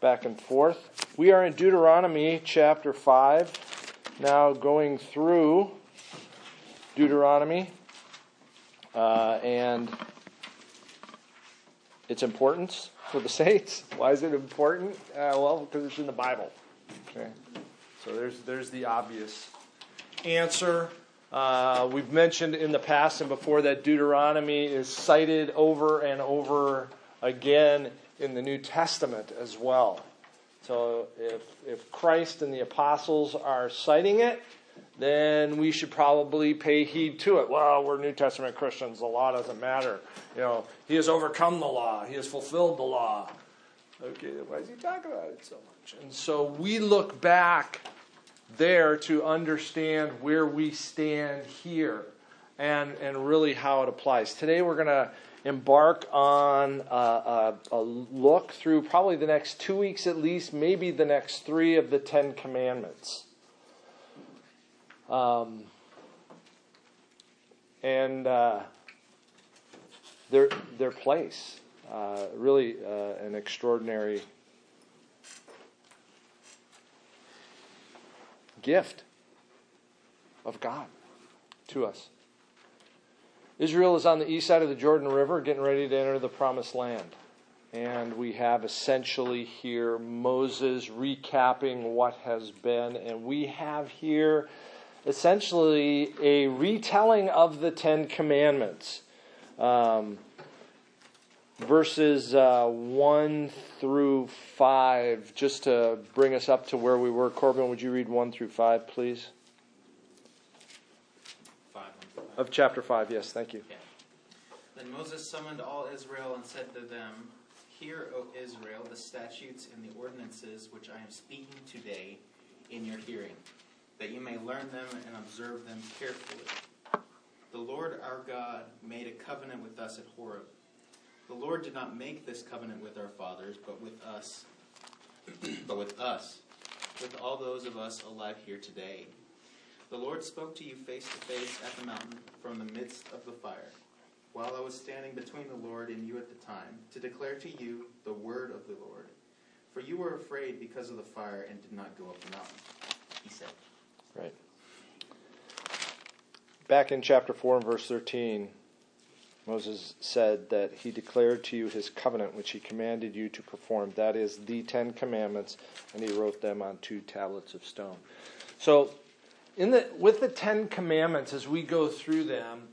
back and forth. We are in Deuteronomy chapter 5, now going through Deuteronomy uh, and its importance for the saints. Why is it important? Uh, well, because it's in the Bible. Okay, so there's there's the obvious answer. Uh, we've mentioned in the past and before that Deuteronomy is cited over and over again in the New Testament as well. So if, if Christ and the apostles are citing it, then we should probably pay heed to it. Well, we're New Testament Christians. The law doesn't matter. You know, he has overcome the law. He has fulfilled the law. Okay, why is he talking about it so much? And so we look back there to understand where we stand here and, and really how it applies. Today we're going to embark on a, a, a, look through probably the next two weeks at least, maybe the next three of the Ten Commandments. Um, and uh, their, their place. Uh, really uh, an extraordinary gift of God to us. Israel is on the east side of the Jordan River, getting ready to enter the promised land. And we have essentially here Moses recapping what has been. And we have here essentially a retelling of the Ten Commandments. Um, verses uh, 1 through 5, just to bring us up to where we were. Corbin, would you read 1 through 5, please? Of chapter 5, yes, thank you. Then Moses summoned all Israel and said to them, Hear, O Israel, the statutes and the ordinances which I am speaking today in your hearing, that you may learn them and observe them carefully. The Lord our God made a covenant with us at Horeb. The Lord did not make this covenant with our fathers, but with us, but with us, with all those of us alive here today. The Lord spoke to you face to face at the mountain from the midst of the fire, while I was standing between the Lord and you at the time, to declare to you the word of the Lord. For you were afraid because of the fire and did not go up the mountain, he said. Right. Back in chapter 4 and verse 13, Moses said that he declared to you his covenant, which he commanded you to perform. That is the Ten Commandments, and he wrote them on two tablets of stone. So in the with the Ten Commandments, as we go through them,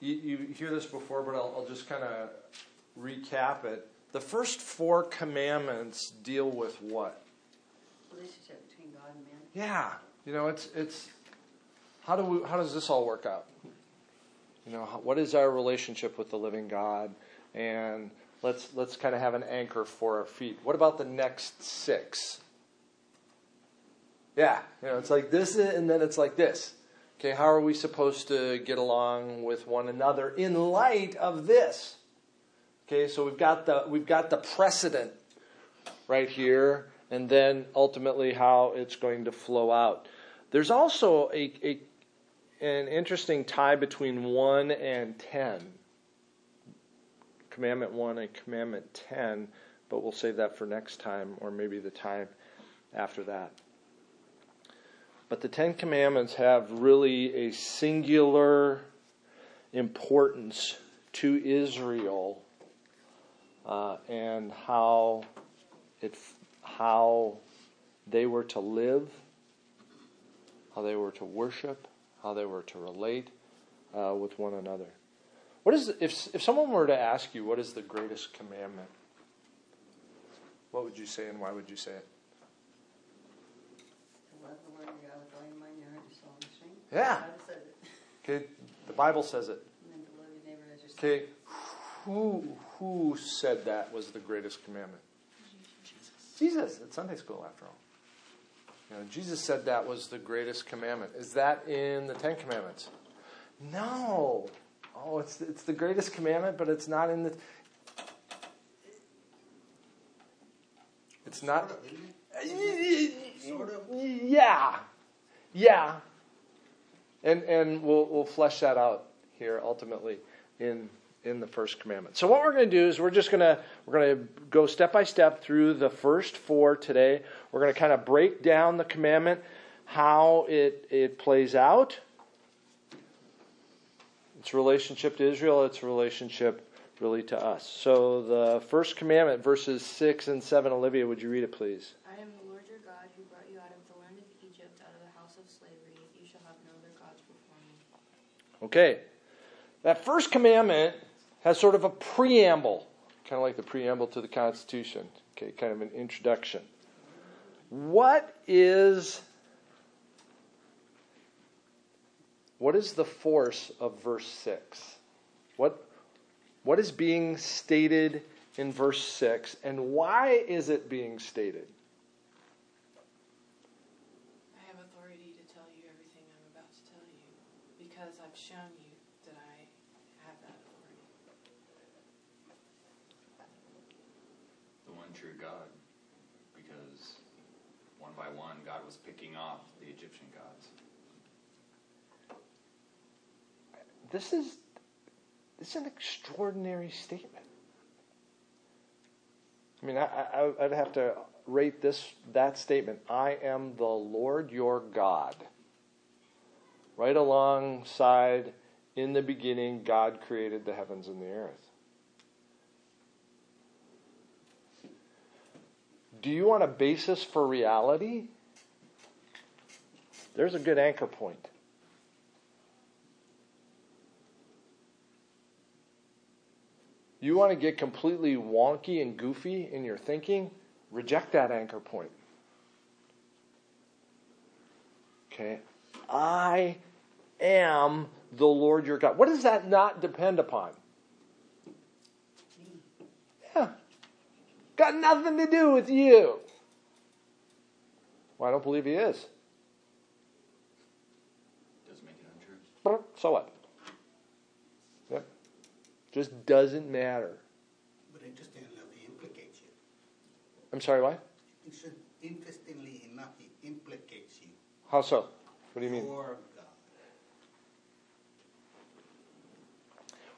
you, you hear this before, but I'll, I'll just kind of recap it. The first four commandments deal with what? Relationship between God and man. Yeah, you know, it's it's how do we how does this all work out? You know, what is our relationship with the living God? And let's let's kind of have an anchor for our feet. What about the next six? Yeah, you know, it's like this, and then it's like this. Okay, how are we supposed to get along with one another in light of this? Okay, so we've got the we've got the precedent right here, and then ultimately how it's going to flow out. There's also a, a an interesting tie between one and ten. Commandment one and commandment ten, but we'll save that for next time, or maybe the time after that. But the Ten Commandments have really a singular importance to Israel uh, and how it how they were to live, how they were to worship, how they were to relate uh, with one another. What is if if someone were to ask you what is the greatest commandment? What would you say and why would you say it? Yeah. Okay, the Bible says it. Okay, who who said that was the greatest commandment? Jesus. Jesus at Sunday school, after all. You know, Jesus said that was the greatest commandment. Is that in the Ten Commandments? No. Oh, it's it's the greatest commandment, but it's not in the. It's not. Sort of. Uh, yeah, yeah, and and we'll we'll flesh that out here ultimately in in the first commandment. So what we're going to do is we're just going to we're going to go step by step through the first four today. We're going to kind of break down the commandment, how it it plays out, its relationship to Israel, its relationship really to us. So the first commandment, verses six and seven. Olivia, would you read it, please? I am the Lord your God who brought you out of the land of Egypt, out of the house of slavery. You shall have no other gods before me. Okay. That first commandment has sort of a preamble, kind of like the preamble to the Constitution. Okay, kind of an introduction. What is what is the force of verse 6? What what is being stated in verse 6 and why is it being stated? I have authority to tell you everything I'm about to tell you because I've shown you that I have that authority. the one true God, because one by one, God was picking off the Egyptian gods. This is this is an extraordinary statement. I mean, I, I, I'd have to rate this that statement. I am the Lord your God. Right alongside, in the beginning, God created the heavens and the earth. Do you want a basis for reality? There's a good anchor point. You want to get completely wonky and goofy in your thinking? Reject that anchor point. Okay? I am the Lord your God. What does that not depend upon? Got nothing to do with you. Well, I don't believe he is. Doesn't make it untrue. So what? Yep. Just doesn't matter. But interestingly enough, he implicates you. I'm sorry, why? It's just- Interestingly enough, he implicates you. How so? What do you mean? Your God.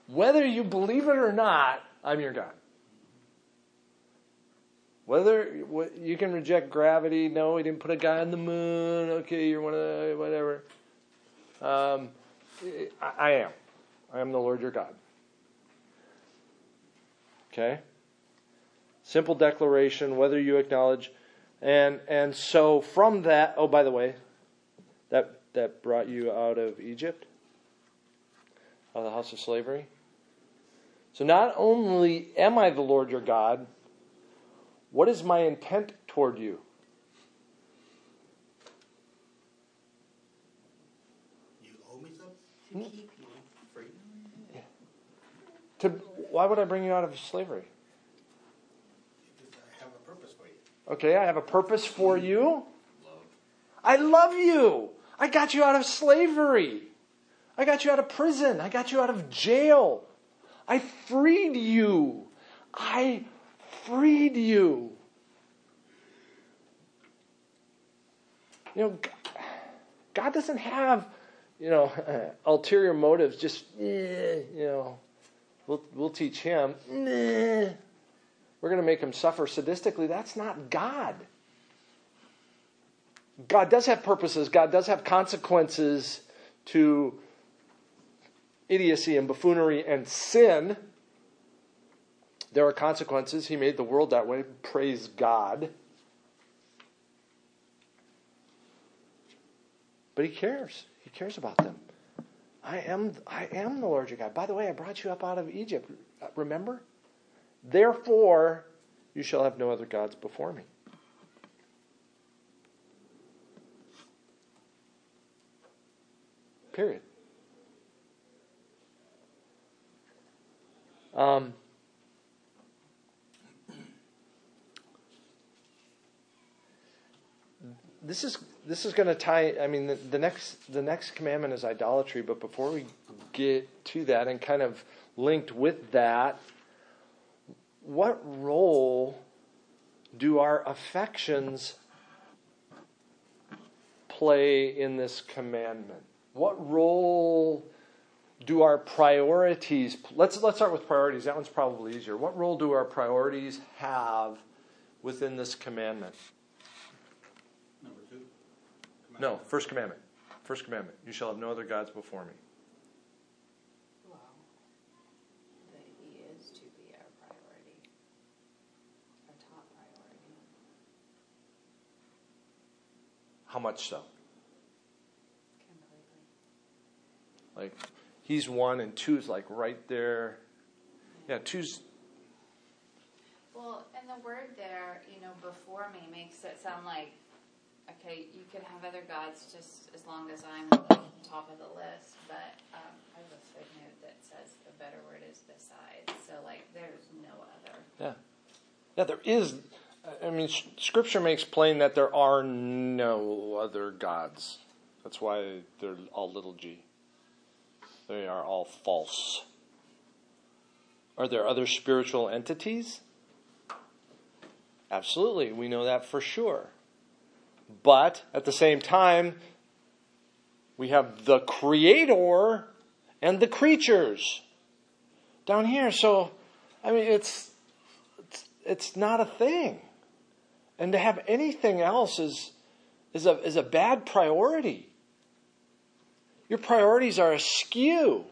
Whether you believe it or not, I'm your God. Whether you can reject gravity, no, he didn't put a guy on the moon. Okay, you're one of the, whatever. Um, I, I am. I am the Lord your God. Okay. Simple declaration. Whether you acknowledge, and and so from that. Oh, by the way, that that brought you out of Egypt, out of the house of slavery. So not only am I the Lord your God, what is my intent toward you? You owe me something? To hmm? keep you. Freedom? To why would I bring you out of slavery? Because I have a purpose for you. Okay, I have a purpose for mm. you. Love. I love you. I got you out of slavery. I got you out of prison. I got you out of jail. I freed you. I freed you. You know, God doesn't have, you know, ulterior motives. Just, eh, you know, we'll we'll teach him. Nah. We're going to make him suffer sadistically. That's not God. God does have purposes. God does have consequences to idiocy and buffoonery and sin. There are consequences. He made the world that way. Praise God. But he cares. He cares about them. I am I am the Lord your God. By the way, I brought you up out of Egypt. Remember? Therefore, you shall have no other gods before me. Period. Um, this is this is going to tie. I mean, the, the next the next commandment is idolatry. But before we get to that, and kind of linked with that, what role do our affections play in this commandment? What role do our priorities let's let's start with priorities. That one's probably easier. What role do our priorities have within this commandment? No, first commandment. First commandment. You shall have no other gods before me. Well, he is to be our priority, our top priority. How much so? Completely. Like he's one and two is like right there. Yeah, two's Well, and the word there, you know, before me makes it sound like, okay, you can have other gods just as long as I'm at the top of the list, but um, I have a footnote that says the better word is beside. So, like, there's no other. Yeah. Yeah, there is. I mean, Scripture makes plain that there are no other gods. That's why they're all little g. They are all false. Are there other spiritual entities? Absolutely, we know that for sure. But at the same time, we have the Creator and the creatures down here. So, I mean, it's it's, it's not a thing. And to have anything else is, is, a, is a bad priority. Your priorities are askew.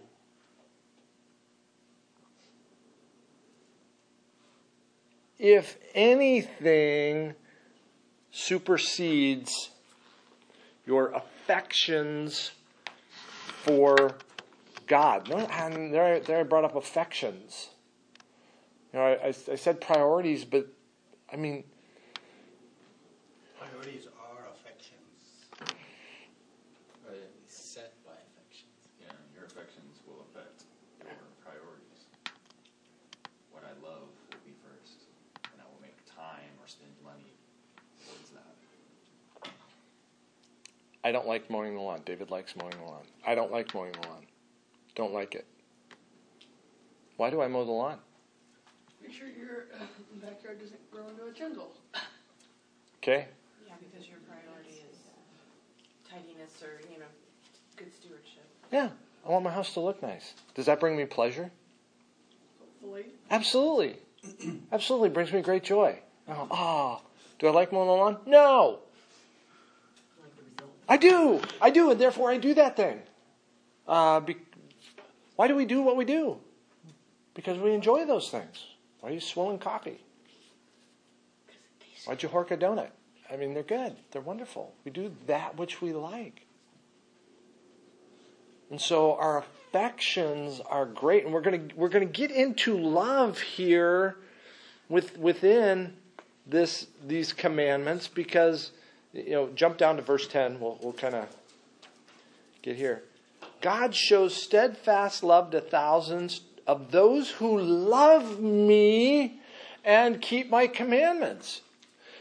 If anything supersedes your affections for God. And there, there I brought up affections. You know, I, I, I said priorities, but I mean, Priorities are affections. Set by affections. Yeah, your affections will affect your priorities. What I love will be first, and I will make time or spend money towards that. I don't like mowing the lawn. David likes mowing the lawn. I don't like mowing the lawn. Don't like it. Why do I mow the lawn? Make sure your uh, backyard doesn't grow into a jungle. Okay? Yeah, because your priority is tidiness or, you know, good stewardship. Yeah, I want my house to look nice. Does that bring me pleasure? Hopefully. Absolutely. Absolutely brings me great joy. Oh, ah, do I like mowing the lawn? No. I do. I do, and therefore I do that thing. Uh, be, why do we do what we do? Because we enjoy those things. Why are you swilling coffee? Why'd you hork a donut? I mean, they're good. They're wonderful. We do that which we like. And so our affections are great, and we're going to we're going to get into love here with within this these commandments because you know jump down to verse 10 we'll, we'll kind of get here. God shows steadfast love to thousands of those who love me and keep my commandments.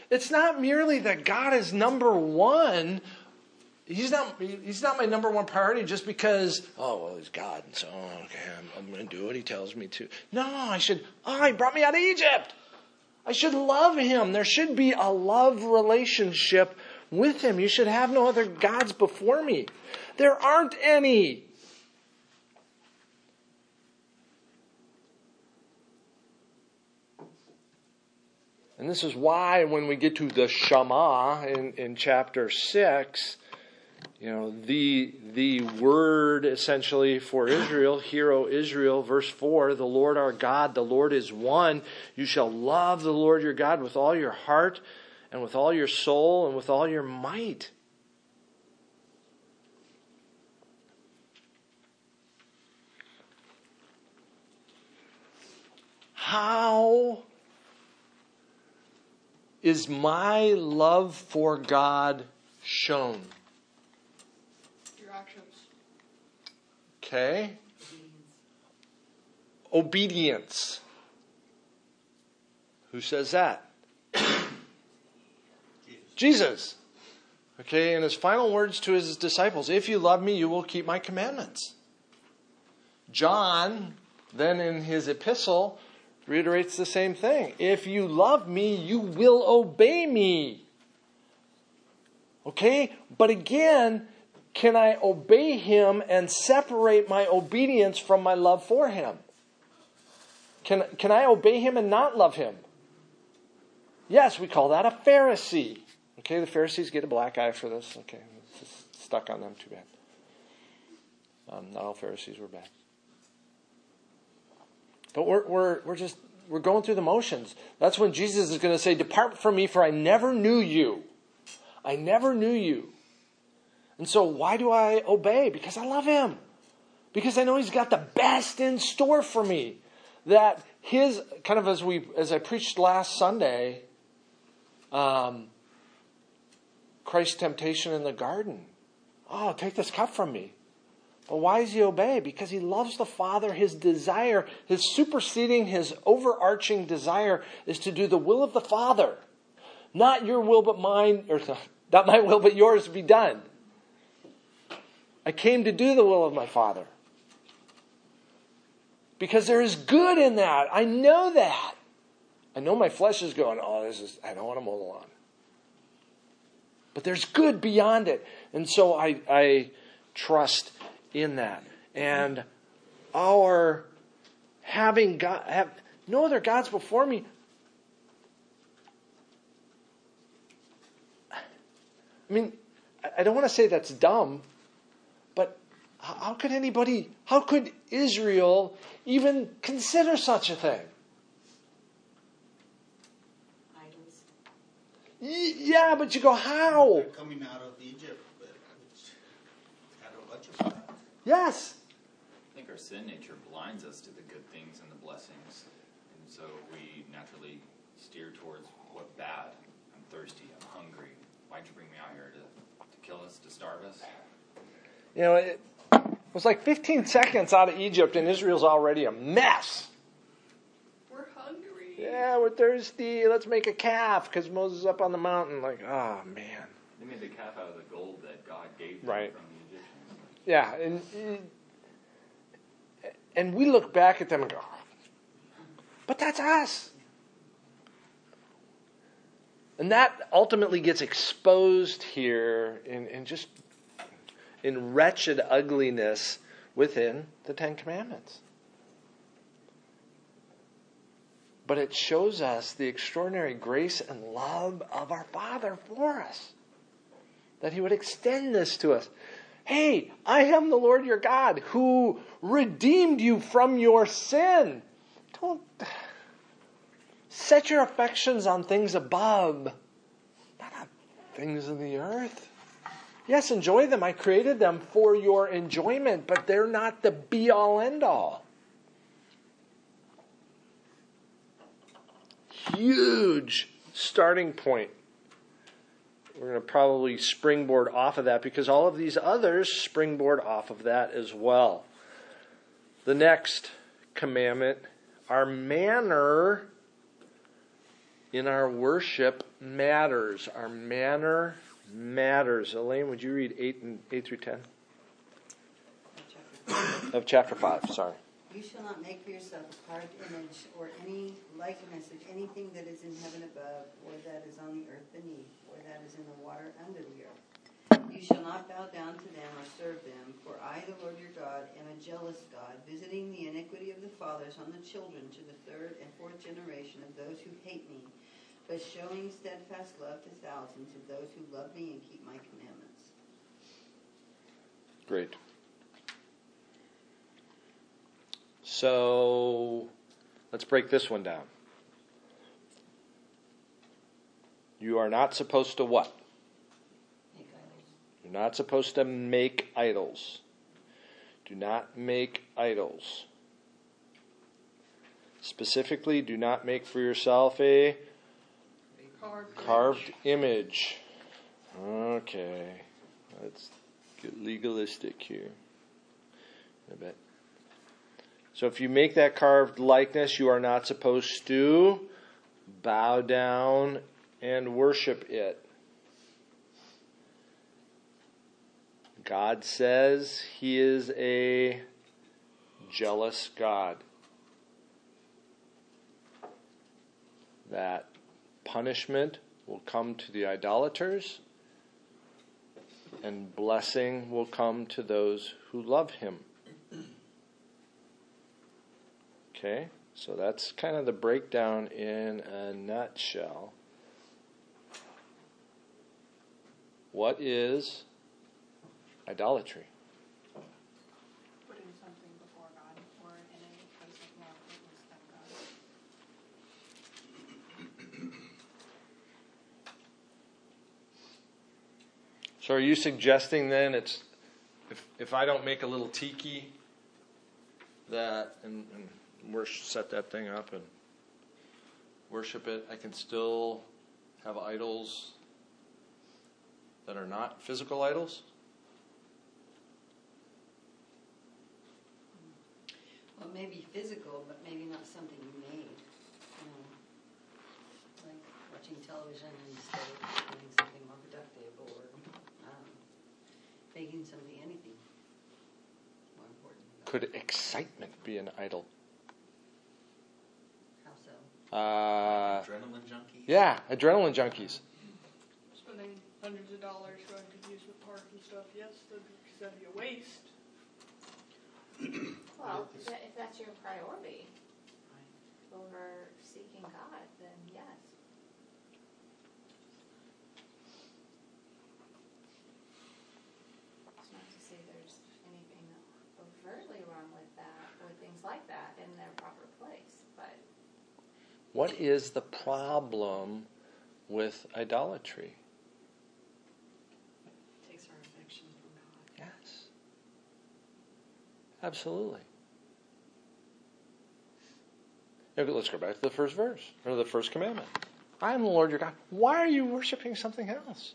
It's not merely that god is number one. He's not he's not my number one priority just because oh well he's god and so okay i'm, I'm going to do what he tells me to. No i should oh he brought me out of egypt I should love him. There should be a love relationship with him. You should have no other gods before me. There aren't any. And this is why when we get to the Shema in, in chapter 6, you know, the, the word essentially for Israel, hear, O Israel, verse 4, the Lord our God, the Lord is one. You shall love the Lord your God with all your heart and with all your soul and with all your might. How is my love for God shown? Your actions. Okay. Obedience. Who says that? Jesus. Okay, and his final words to his disciples If you love me, you will keep my commandments. John, then in his epistle, reiterates the same thing. If you love me, you will obey me. Okay? But again, can I obey him and separate my obedience from my love for him? Can, can I obey him and not love him? Yes, we call that a Pharisee. Okay, the Pharisees get a black eye for this. Okay, stuck on them. Too bad. Um, not all Pharisees were bad. But we're, we're, we're just, we're going through the motions. That's when Jesus is going to say, Depart from me, for I never knew you. I never knew you. And so, why do I obey? Because I love him. Because I know he's got the best in store for me. That his, kind of as we, as I preached last Sunday, um, Christ's temptation in the garden. Oh, take this cup from me. But why does he obey? Because he loves the Father. His desire, his superseding, his overarching desire is to do the will of the Father. Not your will but mine, or not my will but yours be done. I came to do the will of my Father. Because there is good in that. I know that. I know my flesh is going, oh, this is, I don't want to mow the lawn. But there's good beyond it. And so I, I trust in that. And our having God, have no other gods before me. I mean, I don't want to say that's dumb, how could anybody, how could Israel even consider such a thing? Idols. Y- Yeah, but you go, how? They're coming out of Egypt, but had a bunch of stuff. Yes. I think our sin nature blinds us to the good things and the blessings, and so we naturally steer towards what bad. I'm thirsty. I'm hungry. Why'd you bring me out here to, to kill us, to starve us? You know, it was like 15 seconds out of Egypt, and Israel's already a mess. We're hungry. Yeah, we're thirsty. Let's make a calf because Moses is up on the mountain. Like, oh, man. They made the calf out of the gold that God gave them Right. from the Egyptians. Yeah, and and we look back at them and go, ah, but that's us. And that ultimately gets exposed here in, in just in wretched ugliness within the Ten Commandments. But it shows us the extraordinary grace and love of our Father for us. That He would extend this to us. Hey, I am the Lord your God who redeemed you from your sin. Don't set your affections on things above, not on things of the earth. Yes, enjoy them. I created them for your enjoyment, but they're not the be all end all. Huge starting point we're going to probably springboard off of that because all of these others springboard off of that as well. The next commandment, our manner in our worship matters. Our manner matters. Elaine, would you read 8 and 8 through 10 of chapter 5, sorry. You shall not make for yourself a carved image or any likeness of anything that is in heaven above, or that is on the earth beneath, or that is in the water under the earth. You shall not bow down to them or serve them, for I, the Lord your God, am a jealous God, visiting the iniquity of the fathers on the children to the third and fourth generation of those who hate me, but showing steadfast love to thousands of those who love me and keep my commandments. Great. So let's break this one down. You are not supposed to what? You're not supposed to make idols. Do not make idols. Specifically, do not make for yourself a Carved. carved image. Okay. Let's get legalistic here. A bit. So if you make that carved likeness, you are not supposed to bow down and worship it. God says he is a jealous God. That punishment will come to the idolaters and blessing will come to those who love him. Okay, so that's kind of the breakdown in a nutshell. What is idolatry? Putting something before God or in a place of more importance than God. So are you suggesting then it's if if I don't make a little tiki that and, and worship, set that thing up and worship it, I can still have idols that are not physical idols? Well, maybe physical, but maybe not something you made. You know, like watching television instead of doing something more productive, or um, making something anything more important. Could excitement be an idol? How so? Uh, Adrenaline junkie. yeah, adrenaline junkies. Spending hundreds of dollars going to amusement park and stuff, yes, that'd be, that'd be a waste. Well, if that- if that's your priority over seeking God, then yes. It's not to say there's anything overtly wrong with that, with things like that in their proper place, but What is the problem with idolatry? Takes our affection from God. Yes. Absolutely. Okay, let's go back to the first verse, or the first commandment. I am the Lord your God. Why are you worshiping something else?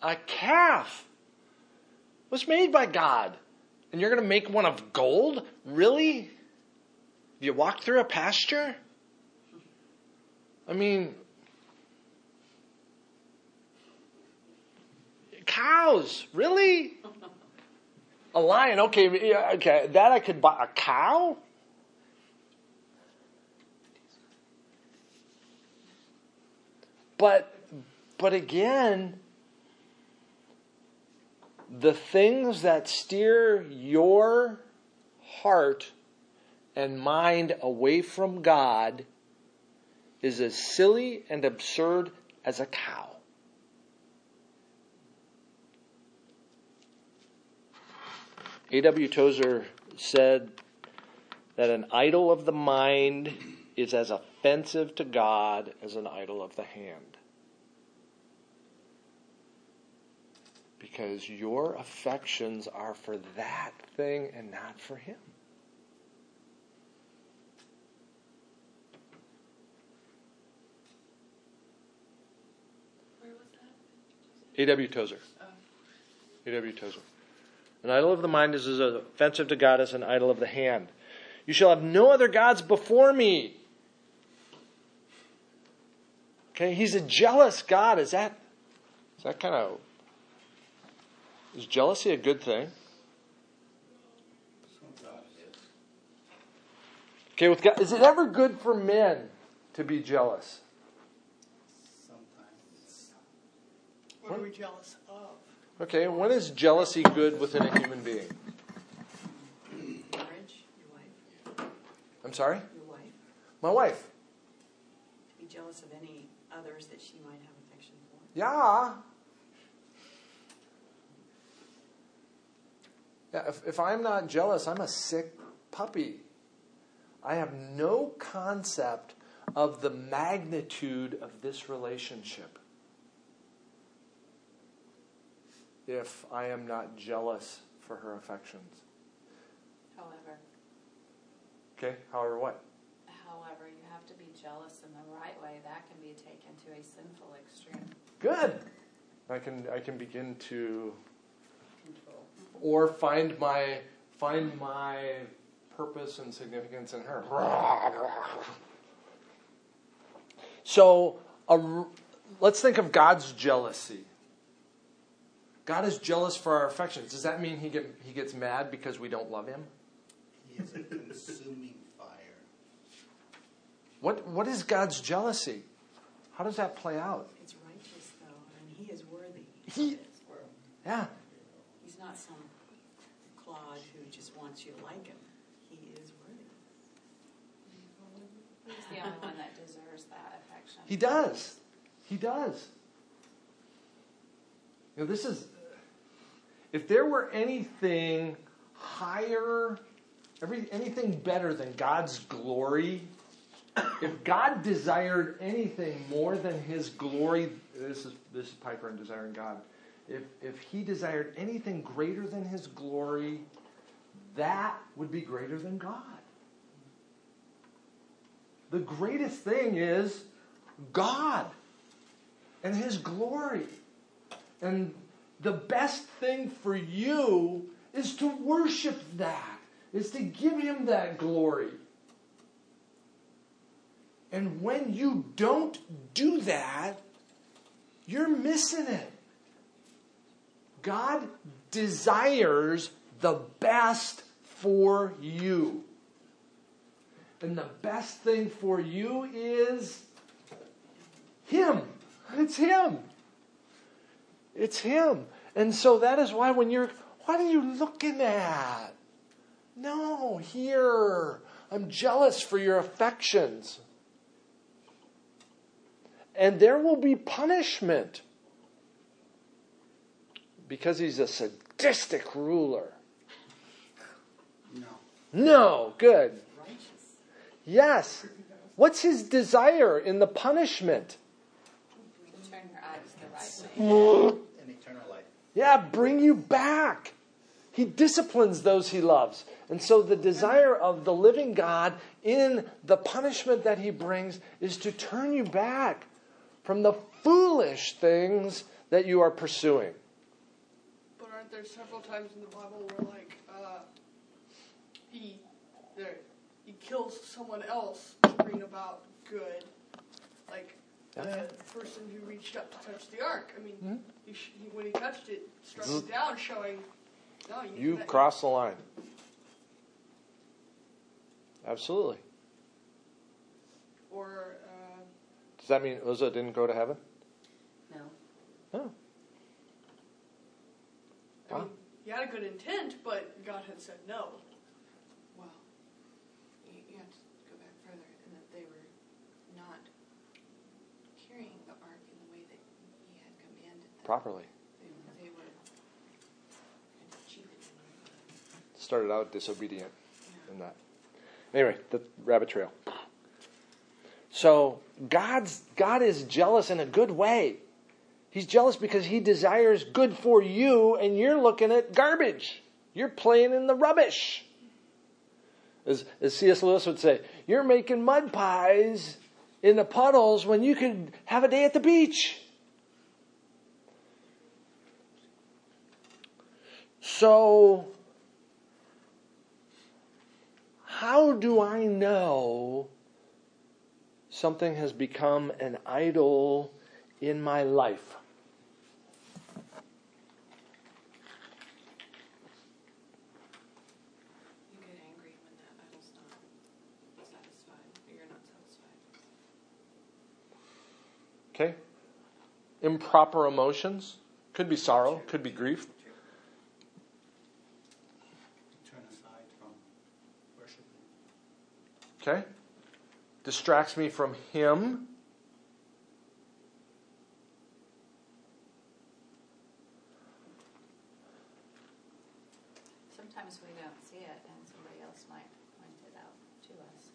A calf was made by God. And you're going to make one of gold? Really? You walked through a pasture? I mean, cows, really? A lion, okay, okay, that I could buy. A cow? But, but again, the things that steer your heart and mind away from God is as silly and absurd as a cow. A.W. Tozer said that an idol of the mind is as offensive to God as an idol of the hand. Because your affections are for that thing and not for Him. Where was that? A.W. Tozer. A.W. Tozer. An idol of the mind is as offensive to God as an idol of the hand. You shall have no other gods before me. Okay, he's a jealous God. Is that is that kind of is jealousy a good thing? Okay, with God, is it ever good for men to be jealous? What are we jealous of? Okay, when is jealousy good within a human being? Marriage, your wife, I'm sorry? your wife, My wife. to be jealous of any others that she might have affection for. Yeah. Yeah, if, if I'm not jealous, I'm a sick puppy. I have no concept of the magnitude of this relationship if I am not jealous for her affections. however, Okay, however, what? however, you have to be jealous in the right way. That can be taken to a sinful extreme. Good. I can I can begin to Control. or find my find my purpose and significance in her. So, a, let's think of God's jealousy. God is jealous for our affections. Does that mean he get he gets mad because we don't love him? He is a consuming fire. What what is God's jealousy? How does that play out? It's righteous though, and he is worthy He, yeah. He's not some clod who just wants you to like him. He is worthy. He's the only one that deserves that affection. He does. He does. You know, this is. If there were anything higher, every, anything better than God's glory, if God desired anything more than His glory, this is this is Piper and desiring God. If if He desired anything greater than His glory, that would be greater than God. The greatest thing is God and His glory. And the best thing for you is to worship that, is to give Him that glory. And when you don't do that, you're missing it. God desires the best for you. And the best thing for you is Him. It's Him. It's Him. And so that is why when you're, what are you looking at? No, here. I'm jealous for your affections. And there will be punishment because he's a sadistic ruler. No. No, good. Righteous. Yes. What's his desire in the punishment? Turn your eyes the right way. Yeah, bring you back. He disciplines those he loves. And so the desire of the living God in the punishment that he brings is to turn you back from the foolish things that you are pursuing. But aren't there several times in the Bible where, like, uh, he there he kills someone else to bring about good, like the person who reached up to touch the ark. I mean, Hmm? he, sh- he, when he touched it, struck it down, showing, no, you You've that- crossed the line. Absolutely. Or uh, Does that mean Uzzah didn't go to heaven? No. No. I mean, he had a good intent, but God had said no. Well, you, you have to go back further, and that they were not carrying the ark in the way that he had commanded them. Properly. They, they were kind of cheated. Started out disobedient in that. Anyway, the rabbit trail. So God's God is jealous in a good way. He's jealous because he desires good for you, and you're looking at garbage. You're playing in the rubbish. As, as C.S. Lewis would say, you're making mud pies in the puddles when you could have a day at the beach. So, how do I know something has become an idol in my life? You get angry when that idol's not satisfied, or you're not satisfied. Okay? Improper emotions. Could be sorrow, could be grief. Turn aside from worshiping. Okay? Distracts me from Him. Sometimes we don't see it, and somebody else might point it out to us.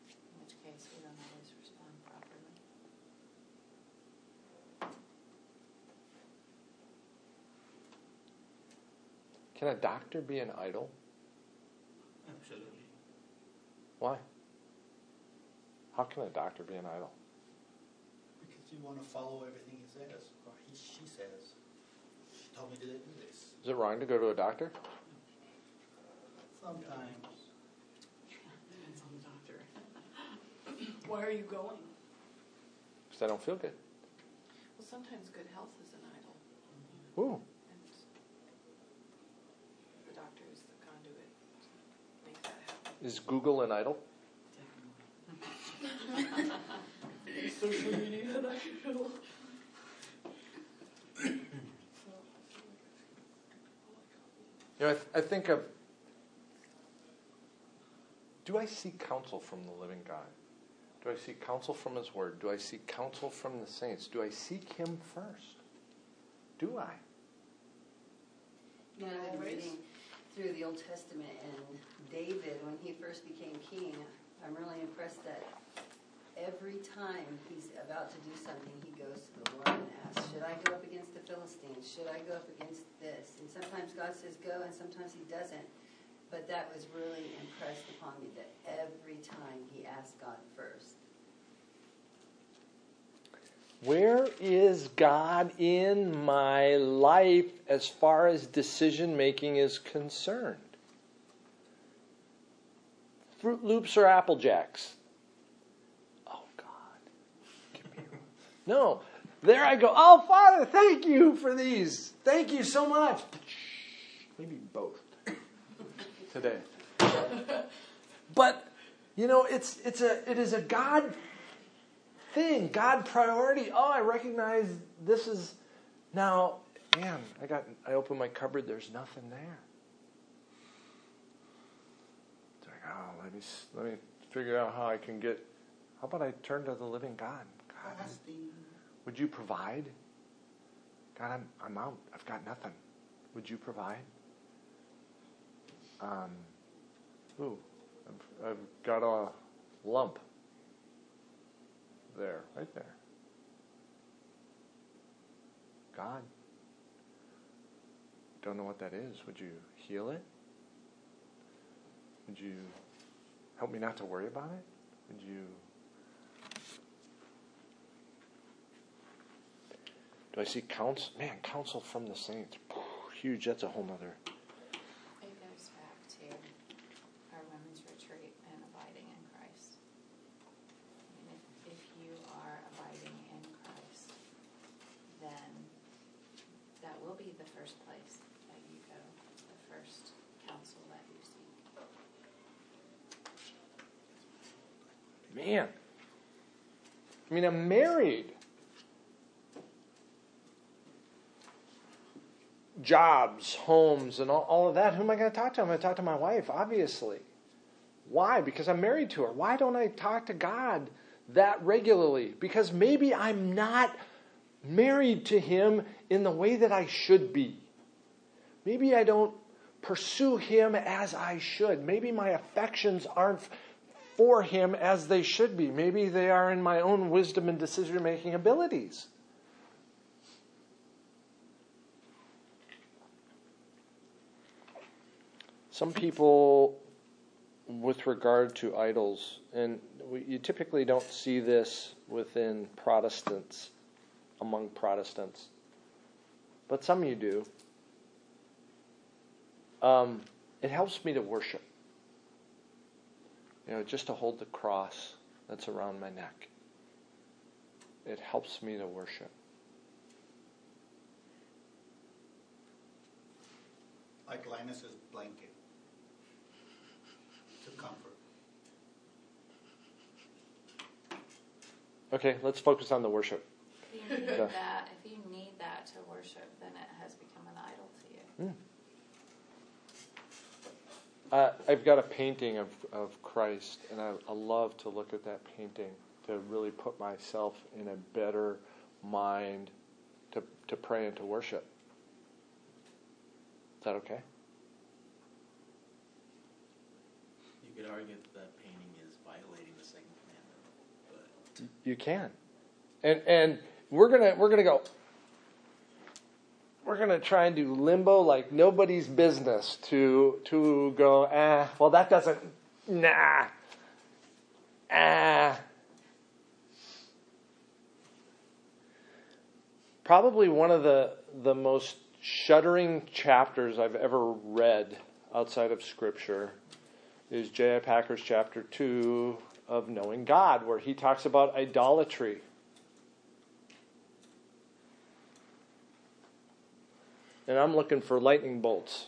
In which case, we don't always respond properly. Can a doctor be an idol? Absolutely. Why? How can a doctor be an idol? Because you want to follow everything he says, or he, she says. She told me to do this. Is it wrong to go to a doctor? Sometimes. Depends on the doctor. Why are you going? Because I don't feel good. Well, sometimes good health is an idol, Ooh. and the doctor is the conduit make that happen. Is Google an idol? social media that I. You know, I, th- I think of do I seek counsel from the living God? Do I seek counsel from His Word? Do I seek counsel from the saints? Do I seek Him first? Do I? You know, I've been reading through the Old Testament and David, when he first became king, I'm really impressed that every time he's about to do something, he goes to the Lord and asks, Should I go up against the Philistines? Should I go up against this? And sometimes God says go, and sometimes he doesn't. But that was really impressed upon me that every time he asked God first. Where is God in my life as far as decision making is concerned? Froot Loops or Apple Jacks? Oh, God. No. There I go. Oh, Father, thank you for these. Thank you so much. Maybe both today. But you know, it's it's a it is a God thing, God priority. Oh, I recognize this is now. Man, I got. I open my cupboard. There's nothing there. It's like, oh, let me let me figure out how I can get. How about I turn to the living God? God, would you provide? God, I'm I'm out. I've got nothing. Would you provide? Um, ooh, I've, I've got a lump there, right there. God, don't know what that is. Would you heal it? Would you help me not to worry about it? Would you. Do I see counsel? Man, counsel from the saints. Huge. That's a whole nother. It goes back to our women's retreat and abiding in Christ. I mean, if, if you are abiding in Christ, then that will be the first place that you go, the first counsel that you seek. Man. I mean, I'm married. Jobs, homes, and all, all of that. Who am I going to talk to? I'm going to talk to my wife, obviously. Why? Because I'm married to her. Why don't I talk to God that regularly? Because maybe I'm not married to Him in the way that I should be. Maybe I don't pursue Him as I should. Maybe my affections aren't for Him as they should be. Maybe they are in my own wisdom and decision making abilities. Some people, with regard to idols, and we, you typically don't see this within Protestants, among Protestants, but some you do. Um, it helps me to worship. You know, just to hold the cross that's around my neck. It helps me to worship. Like Linus's blanket. To comfort. Okay, let's focus on the worship. If you need Yeah. that, if you need that to worship, then it has become an idol to you. Uh, I've got a painting of, of Christ, and I, I love to look at that painting to really put myself in a better mind to, to pray and to worship. Is that okay? You could argue that that painting is violating the second commandment, but You can, and and we're gonna we're gonna go. We're gonna try and do limbo like nobody's business to to go. Ah, well that doesn't. Nah. Ah. Probably one of the the most shuddering chapters I've ever read outside of Scripture is J.I. Packer's chapter 2 of Knowing God, where he talks about idolatry. And I'm looking for lightning bolts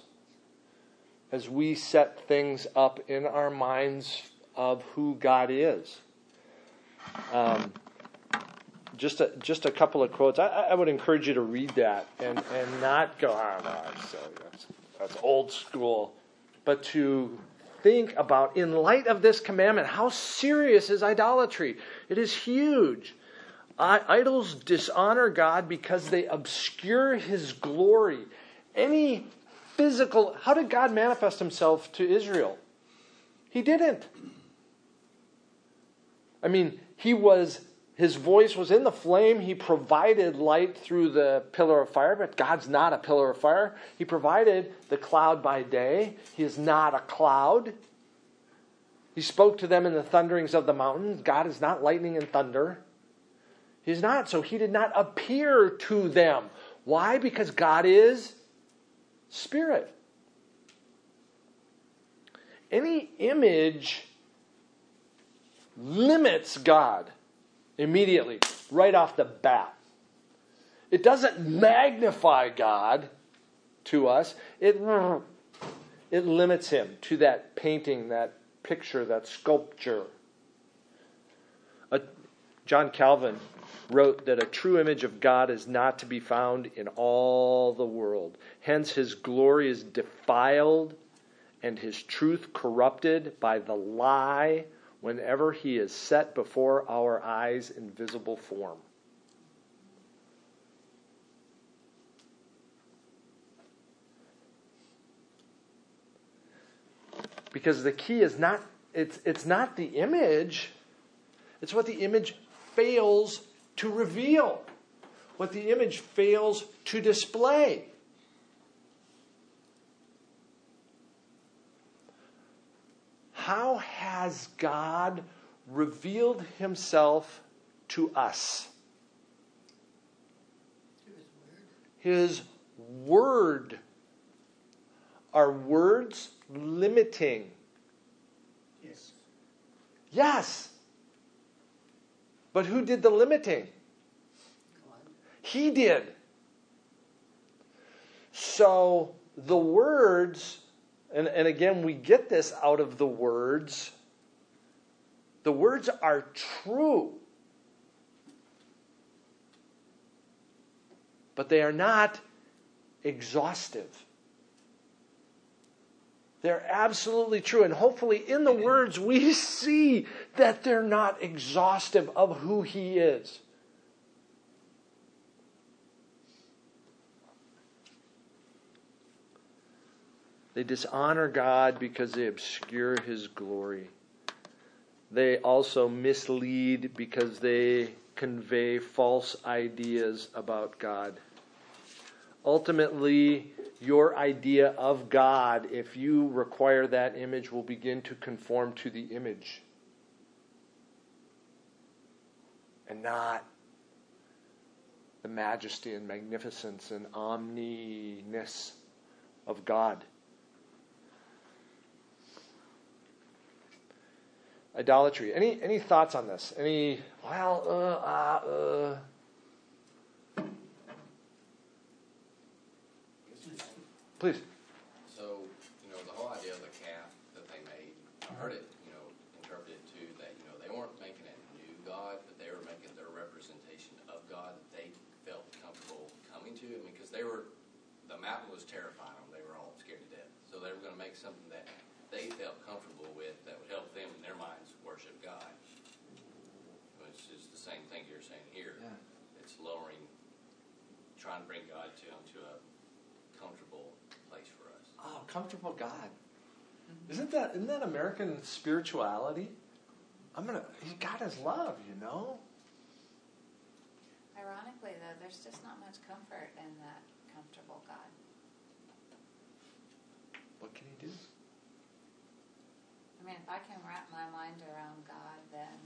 as we set things up in our minds of who God is. Um, just a, just a couple of quotes. I, I would encourage you to read that and, and not go, oh, no. That's, that's old school. But to think about, in light of this commandment, how serious is idolatry? It is huge. Idols dishonor God because they obscure his glory. Any physical, how did God manifest himself to Israel? He didn't. I mean, he was his voice was in the flame. He provided light through the pillar of fire, but God's not a pillar of fire. He provided the cloud by day. He is not a cloud. He spoke to them in the thunderings of the mountains. God is not lightning and thunder. He's not. So he did not appear to them. Why? Because God is spirit. Any image limits God immediately, right off the bat. It doesn't magnify God to us, it, it limits him to that painting, that picture, that sculpture. Uh, John Calvin wrote that a true image of God is not to be found in all the world. Hence, his glory is defiled and his truth corrupted by the lie whenever he is set before our eyes in visible form. Because the key is not it's it's not the image, it's what the image fails to reveal, what the image fails to display. How has God revealed himself to us? His word. Are words limiting? Yes. Yes. But who did the limiting? He did. So the words and, and again, we get this out of the words. The words are true, but they are not exhaustive. They're absolutely true. And hopefully, in the words, we see that they're not exhaustive of who He is. They dishonor God because they obscure his glory. They also mislead because they convey false ideas about God. Ultimately, your idea of God, if you require that image, will begin to conform to the image and not the majesty and magnificence and omniness of God. Idolatry. Any any thoughts on this? Any well, uh, uh, uh. Please. So, you know, the whole idea of the calf that they made, I heard it, you know, interpreted too that, you know, they weren't making a new God, but they were making their representation of God that they felt comfortable coming to. I mean, because they were, the mountain was terrifying them. They were all scared to death. So they were going to make something that they felt comfortable with that would help them in their minds worship God. Which is the same thing you're saying here. Yeah. It's lowering, trying to bring God to, to a comfortable place for us. Oh, comfortable God. Isn't that isn't that American spirituality? I'm gonna. God is love, you know. Ironically, though, there's just not much comfort in that comfortable God. What can He do? I mean, if I can wrap my mind around God, then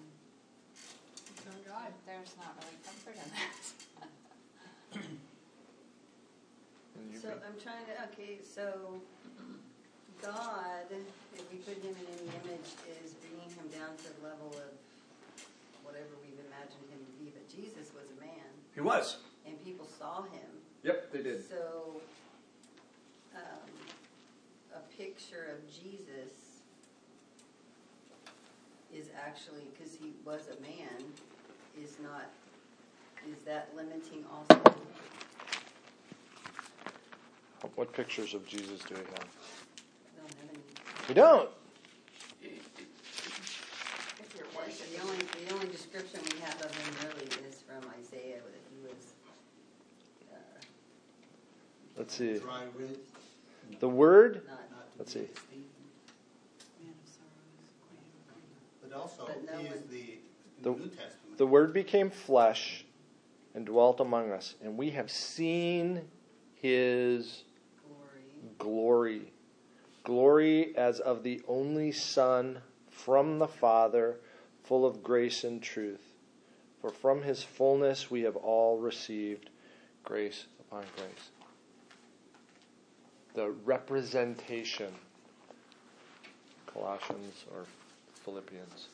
He's God. there's not really comfort in that. And you So can- I'm trying to, okay, so God, if we put him in any image, is bringing him down to the level of whatever we've imagined him to be. But Jesus was a man, he was. and people saw him. Yep, they did. So, um, a picture of Jesus is actually, because he was a man, is not, is that limiting also? What pictures of Jesus do we have? Don't have any. We don't. If you're white, The only, the only description we have of him really is from Isaiah, that he was, uh, Let's see. Dry rib, The word. not, not Let's see. Man of sorrows, acquainted with grief. But also, But no he is one- the, The- the New Testament. The word became flesh and dwelt among us, and we have seen his glory. glory. As of the only Son from the Father, full of grace and truth. For from his fullness we have all received grace upon grace. The representation, Colossians or Philippians.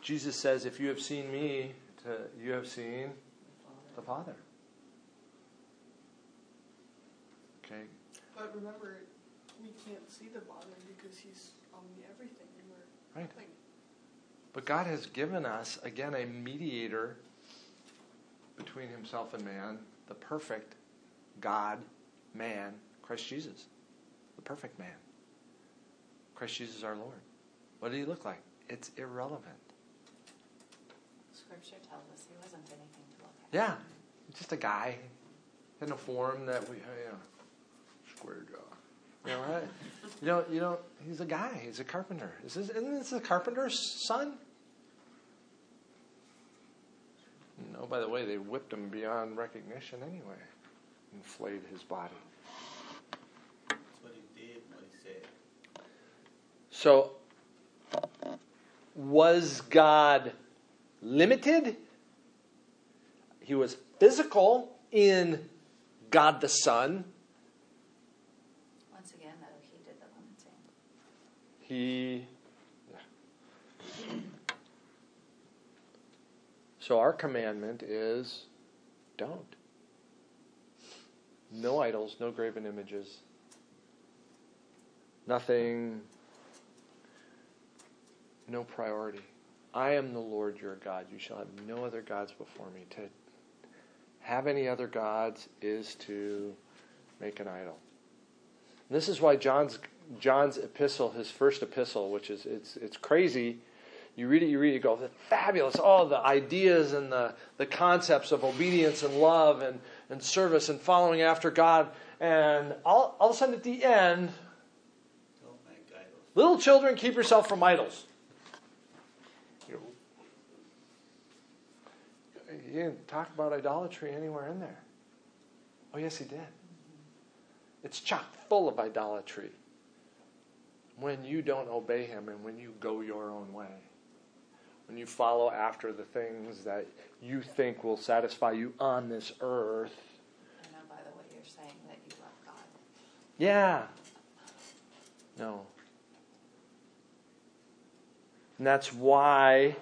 Jesus says, If you have seen me, to, you have seen the Father. Okay. But remember, we can't see the Father because He's omni everything we're Right. nothing. But God has given us, again, a mediator between himself and man, the perfect God, man, Christ Jesus. The perfect man. Christ Jesus our Lord. What did he look like? It's irrelevant. Scripture tells us he wasn't anything to look at. Yeah. Just a guy in a form that we, you know, jaw. You know, right? You know, you know, he's a guy. He's a carpenter. Is this, isn't this the carpenter's son? No, by the way, they whipped him beyond recognition anyway and flayed his body. That's what he did, what he said. So, was God limited? He was physical in God the Son. Once again, though, he did the limiting. He. So our commandment is don't. No idols, no graven images. Nothing, no priority. I am the Lord your God. You shall have no other gods before me. To have any other gods is to make an idol. And this is why John's John's epistle, his first epistle, which is it's it's crazy. You read it, you read it, you go, fabulous. All the ideas and the, the concepts of obedience and love and, and service and following after God. And all, all of a sudden at the end, little children, keep yourself from idols. You didn't talk about idolatry anywhere in there. Oh, yes, he did. It's chock full of idolatry when you don't obey him and when you go your own way. When you follow after the things that you think will satisfy you on this earth. I know by the way you're saying that you love God. Yeah. No. And that's why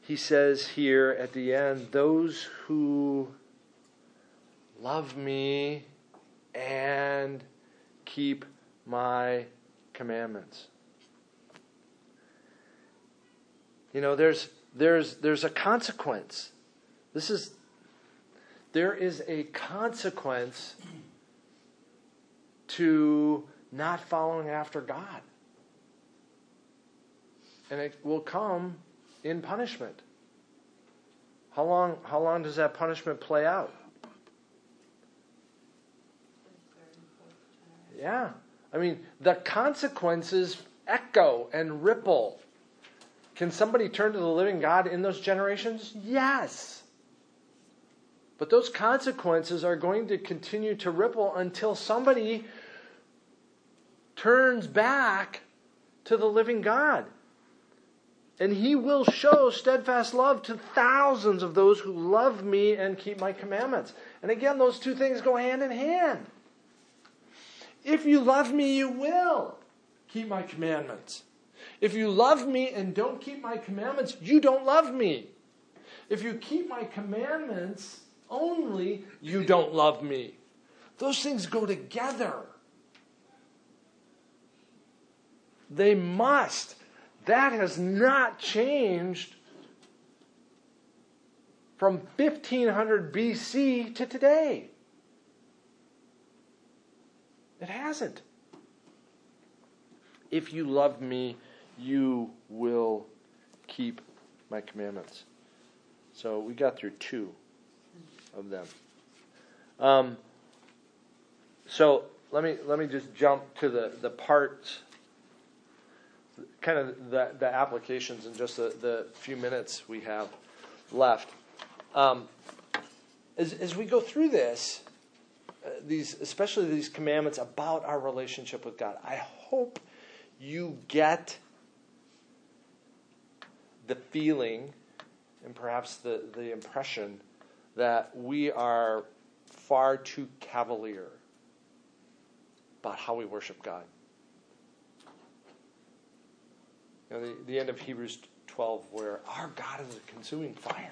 he says here at the end those who love me and keep my commandments. You know, there's there's there's a consequence. This is there is a consequence to not following after God. And it will come in punishment. How long how long does that punishment play out? Third and fourth generation. Yeah. I mean, the consequences echo and ripple. Can somebody turn to the living God in those generations? Yes. But those consequences are going to continue to ripple until somebody turns back to the living God. And he will show steadfast love to thousands of those who love me and keep my commandments. And again, those two things go hand in hand. If you love me, you will keep my commandments. If you love me and don't keep my commandments, you don't love me. If you keep my commandments only, you don't love me. Those things go together. They must. That has not changed from 1500 BC to today. It hasn't. If you love me, you will keep my commandments. So we got through two of them. Um, so let me let me just jump to the the parts, kind of the the applications in just the, the few minutes we have left. Um, as as we go through this, these especially these commandments about our relationship with God, I hope you get the feeling and perhaps the, the impression that we are far too cavalier about how we worship God. You know, the, the end of Hebrews 12, where our God is a consuming fire.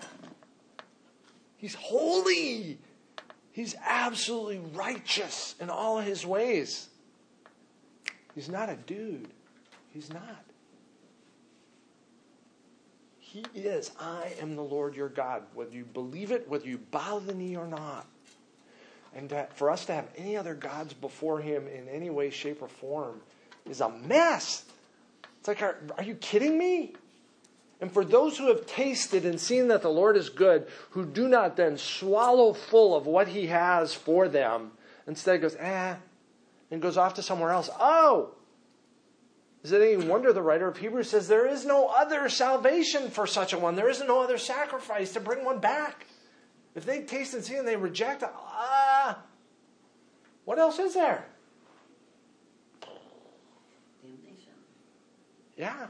He's holy. He's absolutely righteous in all his ways. He's not a dude. He's not. He is. I am the Lord your God. Whether you believe it, whether you bow the knee or not. And that for us to have any other gods before him in any way, shape, or form is a mess. It's like, are, are you kidding me? And for those who have tasted and seen that the Lord is good, who do not then swallow full of what he has for them, instead goes, eh, and goes off to somewhere else. Oh, is it any wonder the writer of Hebrews says there is no other salvation for such a one? There is no other sacrifice to bring one back. If they taste and see and they reject, ah, what else is there? Damnation. Yeah.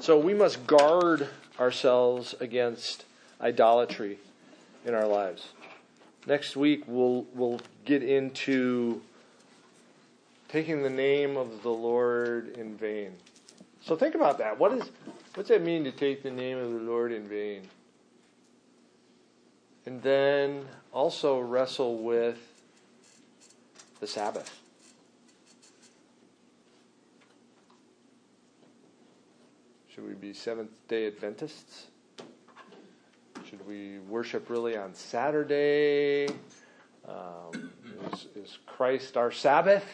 So we must guard ourselves against idolatry in our lives. Next week we'll we'll get into taking the name of the Lord in vain. So think about that. What is what's that mean to take the name of the Lord in vain? And then also wrestle with the Sabbath. Should we be Seventh day Adventists? Should we worship really on Saturday? Um, is, is Christ our Sabbath?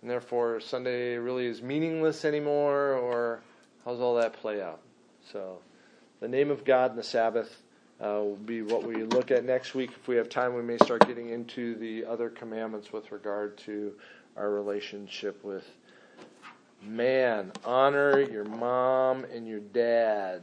And therefore Sunday really is meaningless anymore? Or how's all that play out? So, the name of God and the Sabbath uh, will be what we look at next week. If we have time, we may start getting into the other commandments with regard to our relationship with man. Honor your mom and your dad.